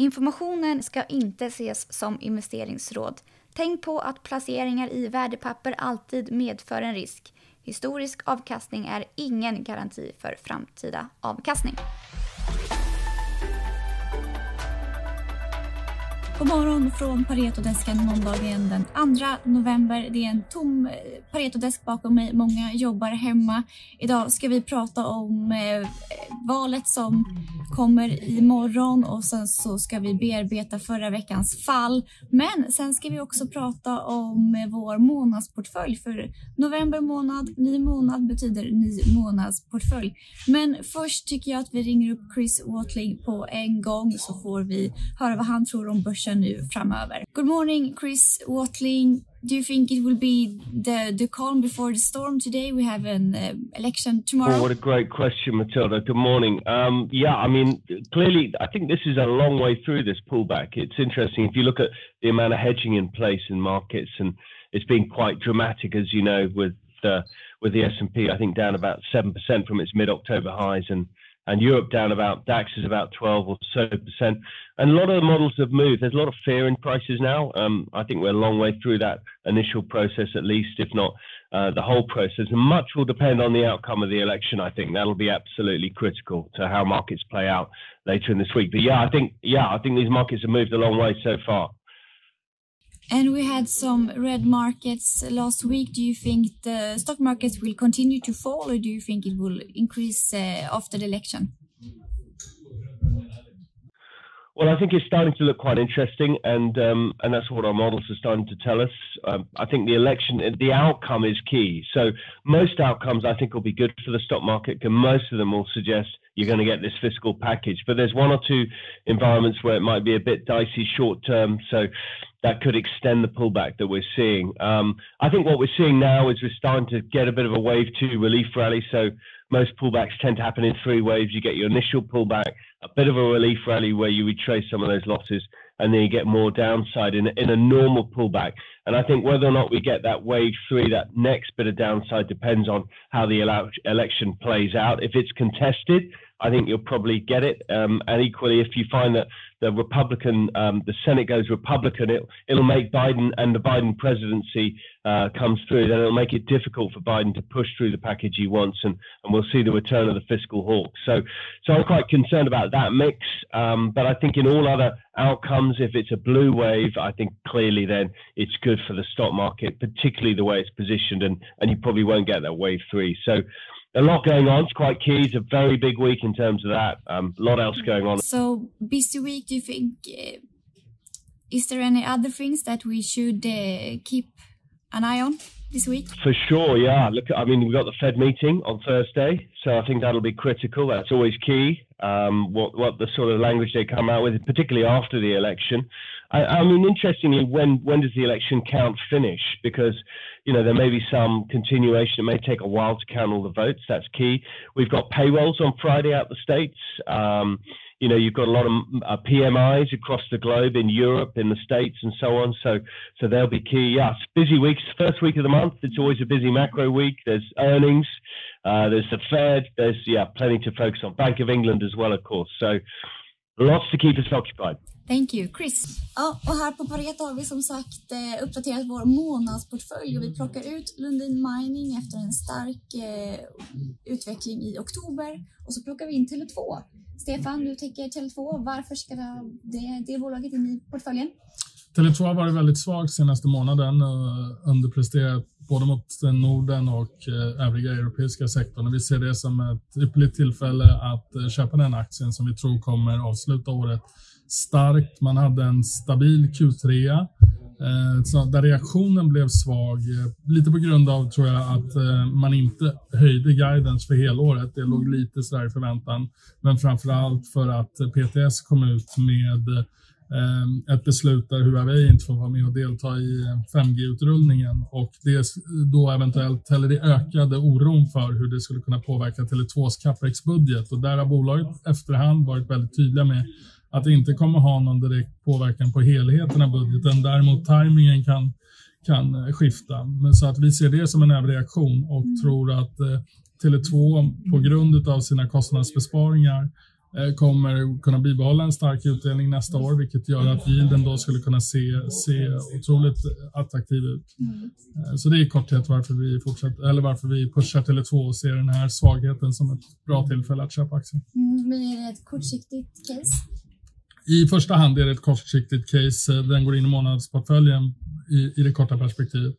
Informationen ska inte ses som investeringsråd. Tänk på att placeringar i värdepapper alltid medför en risk. Historisk avkastning är ingen garanti för framtida avkastning. God morgon från Paretodesken måndagen den 2 november. Det är en tom eh, Paretodesk bakom mig. Många jobbar hemma. Idag ska vi prata om eh, valet som kommer imorgon och sen så ska vi bearbeta förra veckans fall. Men sen ska vi också prata om eh, vår månadsportfölj för november månad, ny månad betyder ny månadsportfölj. Men först tycker jag att vi ringer upp Chris Watling på en gång så får vi höra vad han tror om börsen nu framöver. Good morning, Chris Watling. Do you think it will be the the calm before the storm today? We have an uh, election tomorrow. Oh, what a great question, Matilda. Good morning. Um, yeah, I mean, clearly, I think this is a long way through this pullback. It's interesting if you look at the amount of hedging in place in markets, and it's been quite dramatic, as you know, with uh, with the S and P. I think down about seven percent from its mid-October highs, and and Europe down about DAX is about 12 or so percent. And a lot of the models have moved. There's a lot of fear in prices now. Um, I think we're a long way through that initial process, at least, if not uh, the whole process. And much will depend on the outcome of the election. I think that'll be absolutely critical to how markets play out later in this week. But yeah, I think yeah, I think these markets have moved a long way so far. And we had some red markets last week. Do you think the stock markets will continue to fall, or do you think it will increase uh, after the election? Well, I think it's starting to look quite interesting, and um, and that's what our models are starting to tell us. Um, I think the election, the outcome is key. So most outcomes, I think, will be good for the stock market, and most of them will suggest you're going to get this fiscal package. But there's one or two environments where it might be a bit dicey short term. So that could extend the pullback that we're seeing. Um, I think what we're seeing now is we're starting to get a bit of a wave two relief rally. So most pullbacks tend to happen in three waves. You get your initial pullback, a bit of a relief rally where you retrace some of those losses, and then you get more downside in, in a normal pullback. And I think whether or not we get that wave three, that next bit of downside depends on how the election plays out. If it's contested, I think you'll probably get it. Um, and equally, if you find that the Republican, um, the Senate goes Republican, it, it'll make Biden and the Biden presidency uh, comes through. Then it'll make it difficult for Biden to push through the package he wants, and, and we'll see the return of the fiscal hawk. So, so I'm quite concerned about that mix. Um, but I think in all other outcomes, if it's a blue wave, I think clearly then it's good for the stock market, particularly the way it's positioned, and and you probably won't get that wave three. So a lot going on. It's quite key. It's a very big week in terms of that. Um, a lot else going on. So busy week. Do you think? Uh, is there any other things that we should uh, keep an eye on this week? For sure, yeah. Look, I mean, we've got the Fed meeting on Thursday, so I think that'll be critical. That's always key. Um, what what the sort of language they come out with, particularly after the election. I, I mean, interestingly, when when does the election count finish? Because you know there may be some continuation. It may take a while to count all the votes. That's key. We've got payrolls on Friday out the states. Um, you know, you've got a lot of uh, PMIs across the globe in Europe, in the States, and so on. So, so they'll be key. Yeah, it's busy weeks. First week of the month, it's always a busy macro week. There's earnings, uh, there's the Fed, there's yeah, plenty to focus on. Bank of England as well, of course. So, lots to keep us occupied. Thank you, Chris. Ja, och här på Pareto har vi som sagt eh, uppdaterat vår månadsportfölj och vi plockar ut Lundin Mining efter en stark eh, utveckling i oktober och så plockar vi in Tele2. Stefan, du tänker Tele2. Varför ska det, det bolaget in i portföljen? Tele2 har varit väldigt svagt senaste månaden och underpresterat både mot eh, Norden och eh, övriga europeiska sektorn. och Vi ser det som ett ypperligt tillfälle att eh, köpa den aktien som vi tror kommer avsluta året starkt. Man hade en stabil Q3 så där reaktionen blev svag. Lite på grund av, tror jag, att man inte höjde guidance för helåret. Det låg lite sådär i förväntan. Men framför allt för att PTS kom ut med ett beslut där Huawei inte får vara med och delta i 5G-utrullningen och det då eventuellt, eller det ökade oron för hur det skulle kunna påverka Tele2s capex-budget och där har bolaget efterhand varit väldigt tydliga med att det inte kommer ha någon direkt påverkan på helheten av budgeten. Däremot tajmingen kan, kan skifta. Men så att vi ser det som en överreaktion och mm. tror att eh, Tele2 på grund av sina kostnadsbesparingar eh, kommer kunna bibehålla en stark utdelning nästa år, vilket gör att yielden då skulle kunna se, se otroligt attraktiv ut. Mm. Eh, så det är i korthet varför vi fortsätter, eller varför vi pushar Tele2 och ser den här svagheten som ett bra tillfälle att köpa aktier. Mm, men är det ett kortsiktigt case? I första hand är det ett kortsiktigt case. Den går in i månadsportföljen i, i det korta perspektivet.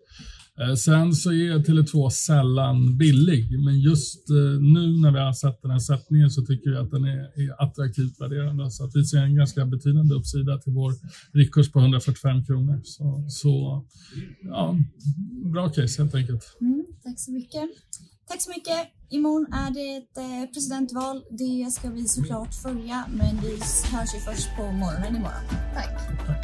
Eh, sen så är Tele2 sällan billig, men just eh, nu när vi har sett den här sättningen så tycker vi att den är, är attraktivt värderande. Så att vi ser en ganska betydande uppsida till vår riktkurs på 145 kronor. Så, så ja, bra case helt enkelt. Mm, tack så mycket. Tack så mycket. Imorgon är det ett eh, presidentval. Det ska vi såklart följa, men vi hörs ju först på morgonen imorgon. Tack. Tack.